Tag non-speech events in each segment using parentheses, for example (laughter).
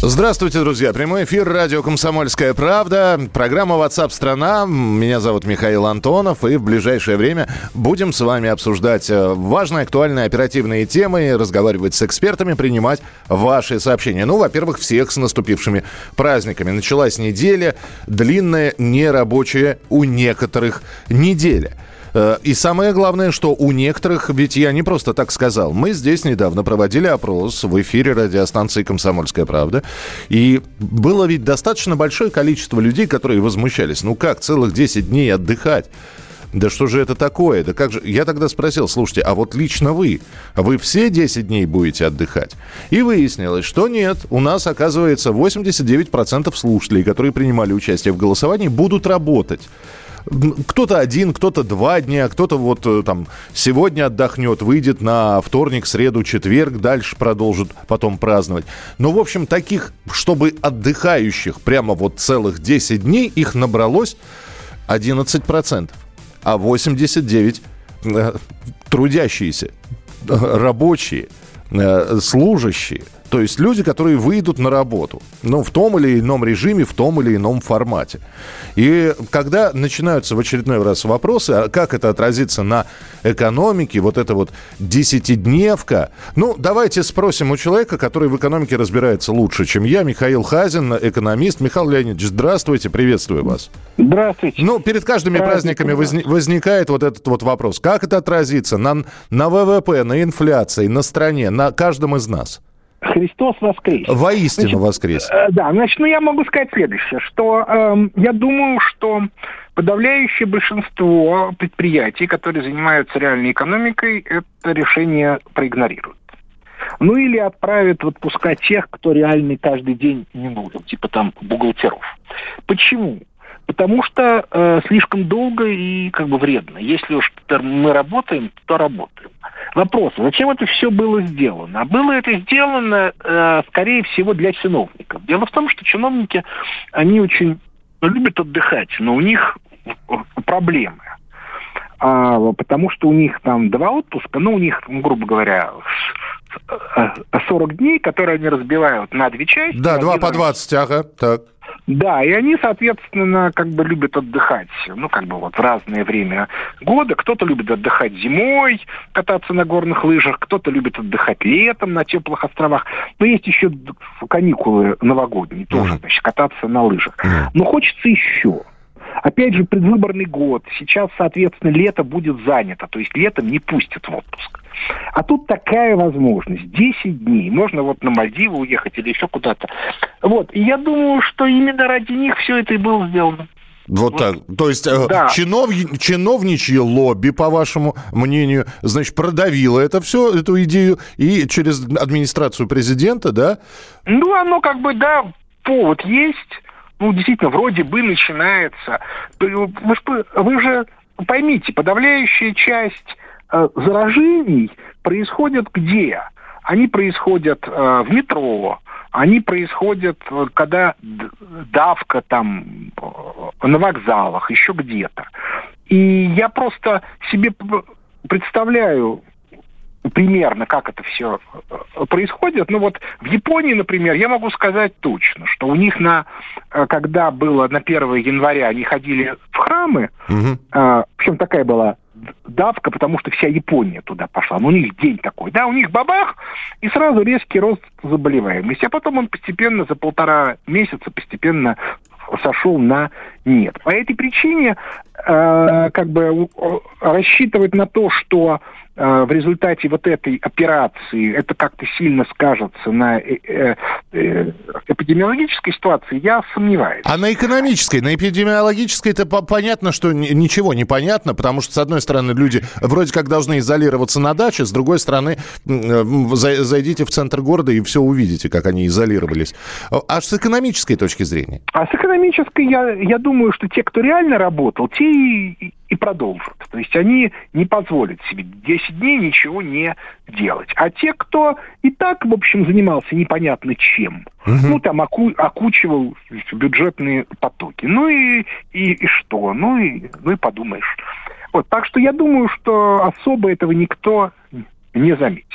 Здравствуйте, друзья. Прямой эфир радио «Комсомольская правда». Программа WhatsApp страна Меня зовут Михаил Антонов. И в ближайшее время будем с вами обсуждать э, важные, актуальные, оперативные темы, разговаривать с экспертами, принимать ваши сообщения. Ну, во-первых, всех с наступившими праздниками. Началась неделя, длинная, нерабочая у некоторых неделя. Э, И самое главное, что у некоторых, ведь я не просто так сказал, мы здесь недавно проводили опрос в эфире радиостанции «Комсомольская правда», и было ведь достаточно большое количество людей, которые возмущались. Ну как, целых 10 дней отдыхать? Да что же это такое? Да как же... Я тогда спросил, слушайте, а вот лично вы, вы все 10 дней будете отдыхать? И выяснилось, что нет. У нас, оказывается, 89% слушателей, которые принимали участие в голосовании, будут работать. Кто-то один, кто-то два дня, кто-то вот э, там сегодня отдохнет, выйдет на вторник, среду, четверг, дальше продолжит потом праздновать. Но, в общем, таких, чтобы отдыхающих прямо вот целых 10 дней, их набралось 11%. А 89 э, трудящиеся, рабочие, э, служащие – то есть люди, которые выйдут на работу. Ну, в том или ином режиме, в том или ином формате. И когда начинаются в очередной раз вопросы, а как это отразится на экономике, вот это вот десятидневка. Ну, давайте спросим у человека, который в экономике разбирается лучше, чем я, Михаил Хазин, экономист. Михаил Леонидович, здравствуйте, приветствую вас. Здравствуйте. Ну, перед каждыми праздниками возни- возникает вот этот вот вопрос. Как это отразится на, на ВВП, на инфляции, на стране, на каждом из нас? Христос воскрес. Воистину значит, воскрес. Э, да, значит, ну я могу сказать следующее, что э, я думаю, что подавляющее большинство предприятий, которые занимаются реальной экономикой, это решение проигнорируют. Ну или отправят в отпуска тех, кто реальный каждый день не нужен, типа там бухгалтеров. Почему? Потому что э, слишком долго и как бы вредно. Если уж мы работаем, то работаем. Вопрос, зачем это все было сделано? А было это сделано, э, скорее всего, для чиновников. Дело в том, что чиновники, они очень любят отдыхать, но у них проблемы. А, потому что у них там два отпуска, ну, у них, грубо говоря, 40 дней, которые они разбивают на две части. Да, два по 20, ага, так. Да, и они, соответственно, как бы любят отдыхать, ну, как бы вот в разное время года. Кто-то любит отдыхать зимой, кататься на горных лыжах, кто-то любит отдыхать летом на теплых островах. Но есть еще каникулы новогодние, тоже, значит, кататься на лыжах. Но хочется еще. Опять же, предвыборный год. Сейчас, соответственно, лето будет занято. То есть летом не пустят в отпуск. А тут такая возможность. 10 дней. Можно вот на Мальдивы уехать или еще куда-то. Вот. И я думаю, что именно ради них все это и было сделано. Вот, вот так. То есть да. чинов, чиновничье лобби, по вашему мнению, значит, продавило это все, эту идею, и через администрацию президента, да? Ну, оно как бы, да, повод есть ну, действительно, вроде бы начинается. Вы, вы же поймите, подавляющая часть э, заражений происходит где? Они происходят э, в метро, они происходят, э, когда давка там э, на вокзалах, еще где-то. И я просто себе представляю примерно, как это все э, происходит. Ну вот в Японии, например, я могу сказать точно, что у них на, э, когда было на 1 января, они ходили в храмы, угу. а, причем такая была давка, потому что вся Япония туда пошла. Ну, у них день такой. Да, у них бабах, и сразу резкий рост заболеваемости. А потом он постепенно, за полтора месяца, постепенно сошел на нет. По этой причине э, как бы рассчитывать на то, что э, в результате вот этой операции это как-то сильно скажется на э, э, эпидемиологической ситуации, я сомневаюсь. А на экономической, на эпидемиологической это понятно, что ничего не понятно, потому что, с одной стороны, люди вроде как должны изолироваться на даче, с другой стороны, э, зайдите в центр города и все увидите, как они изолировались. А с экономической точки зрения? А с экономической, я, я думаю, что те, кто реально работал, те и, и продолжат. То есть они не позволят себе 10 дней ничего не делать. А те, кто и так, в общем, занимался непонятно чем, угу. ну, там, оку, окучивал бюджетные потоки, ну и, и, и что? Ну и, ну и подумаешь. Вот, так что я думаю, что особо этого никто не заметит.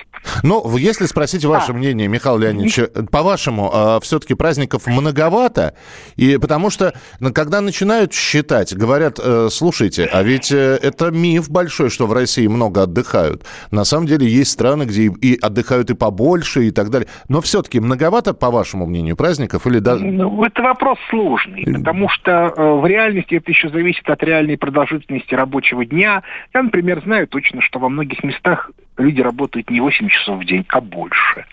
Ну, если спросить ваше а. мнение, Михаил Леонидович, по-вашему, а, все-таки праздников многовато? И потому что, ну, когда начинают считать, говорят, э, слушайте, а ведь э, это миф большой, что в России много отдыхают. На самом деле есть страны, где и отдыхают и побольше, и так далее. Но все-таки многовато, по вашему мнению, праздников? Или да... Ну, это вопрос сложный, потому что э, в реальности это еще зависит от реальной продолжительности рабочего дня. Я, например, знаю точно, что во многих местах люди работают не 8 часов в день, а больше.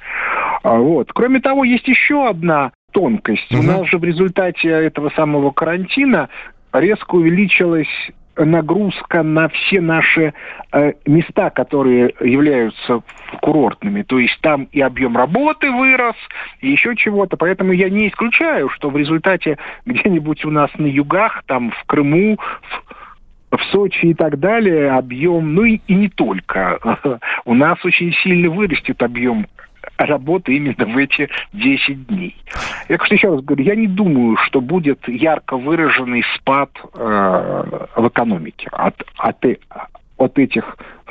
А, вот. Кроме того, есть еще одна тонкость. Угу. У нас же в результате этого самого карантина резко увеличилась нагрузка на все наши э, места, которые являются курортными. То есть там и объем работы вырос, и еще чего-то. Поэтому я не исключаю, что в результате где-нибудь у нас на югах, там в Крыму, в в Сочи и так далее объем, ну и, и не только. (laughs) У нас очень сильно вырастет объем работы именно в эти 10 дней. Я, конечно, еще раз говорю, я не думаю, что будет ярко выраженный спад э, в экономике от, от, от этих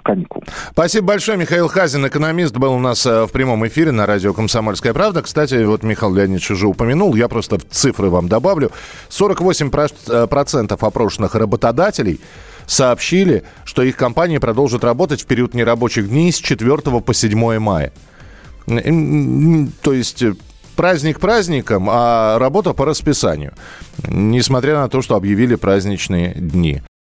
каникул. Спасибо большое. Михаил Хазин, экономист, был у нас э, в прямом эфире на радио «Комсомольская правда». Кстати, вот Михаил Леонидович уже упомянул, я просто цифры вам добавлю. 48% опрошенных работодателей сообщили, что их компания продолжит работать в период нерабочих дней с 4 по 7 мая. То есть э, праздник праздником, а работа по расписанию. Несмотря на то, что объявили праздничные дни.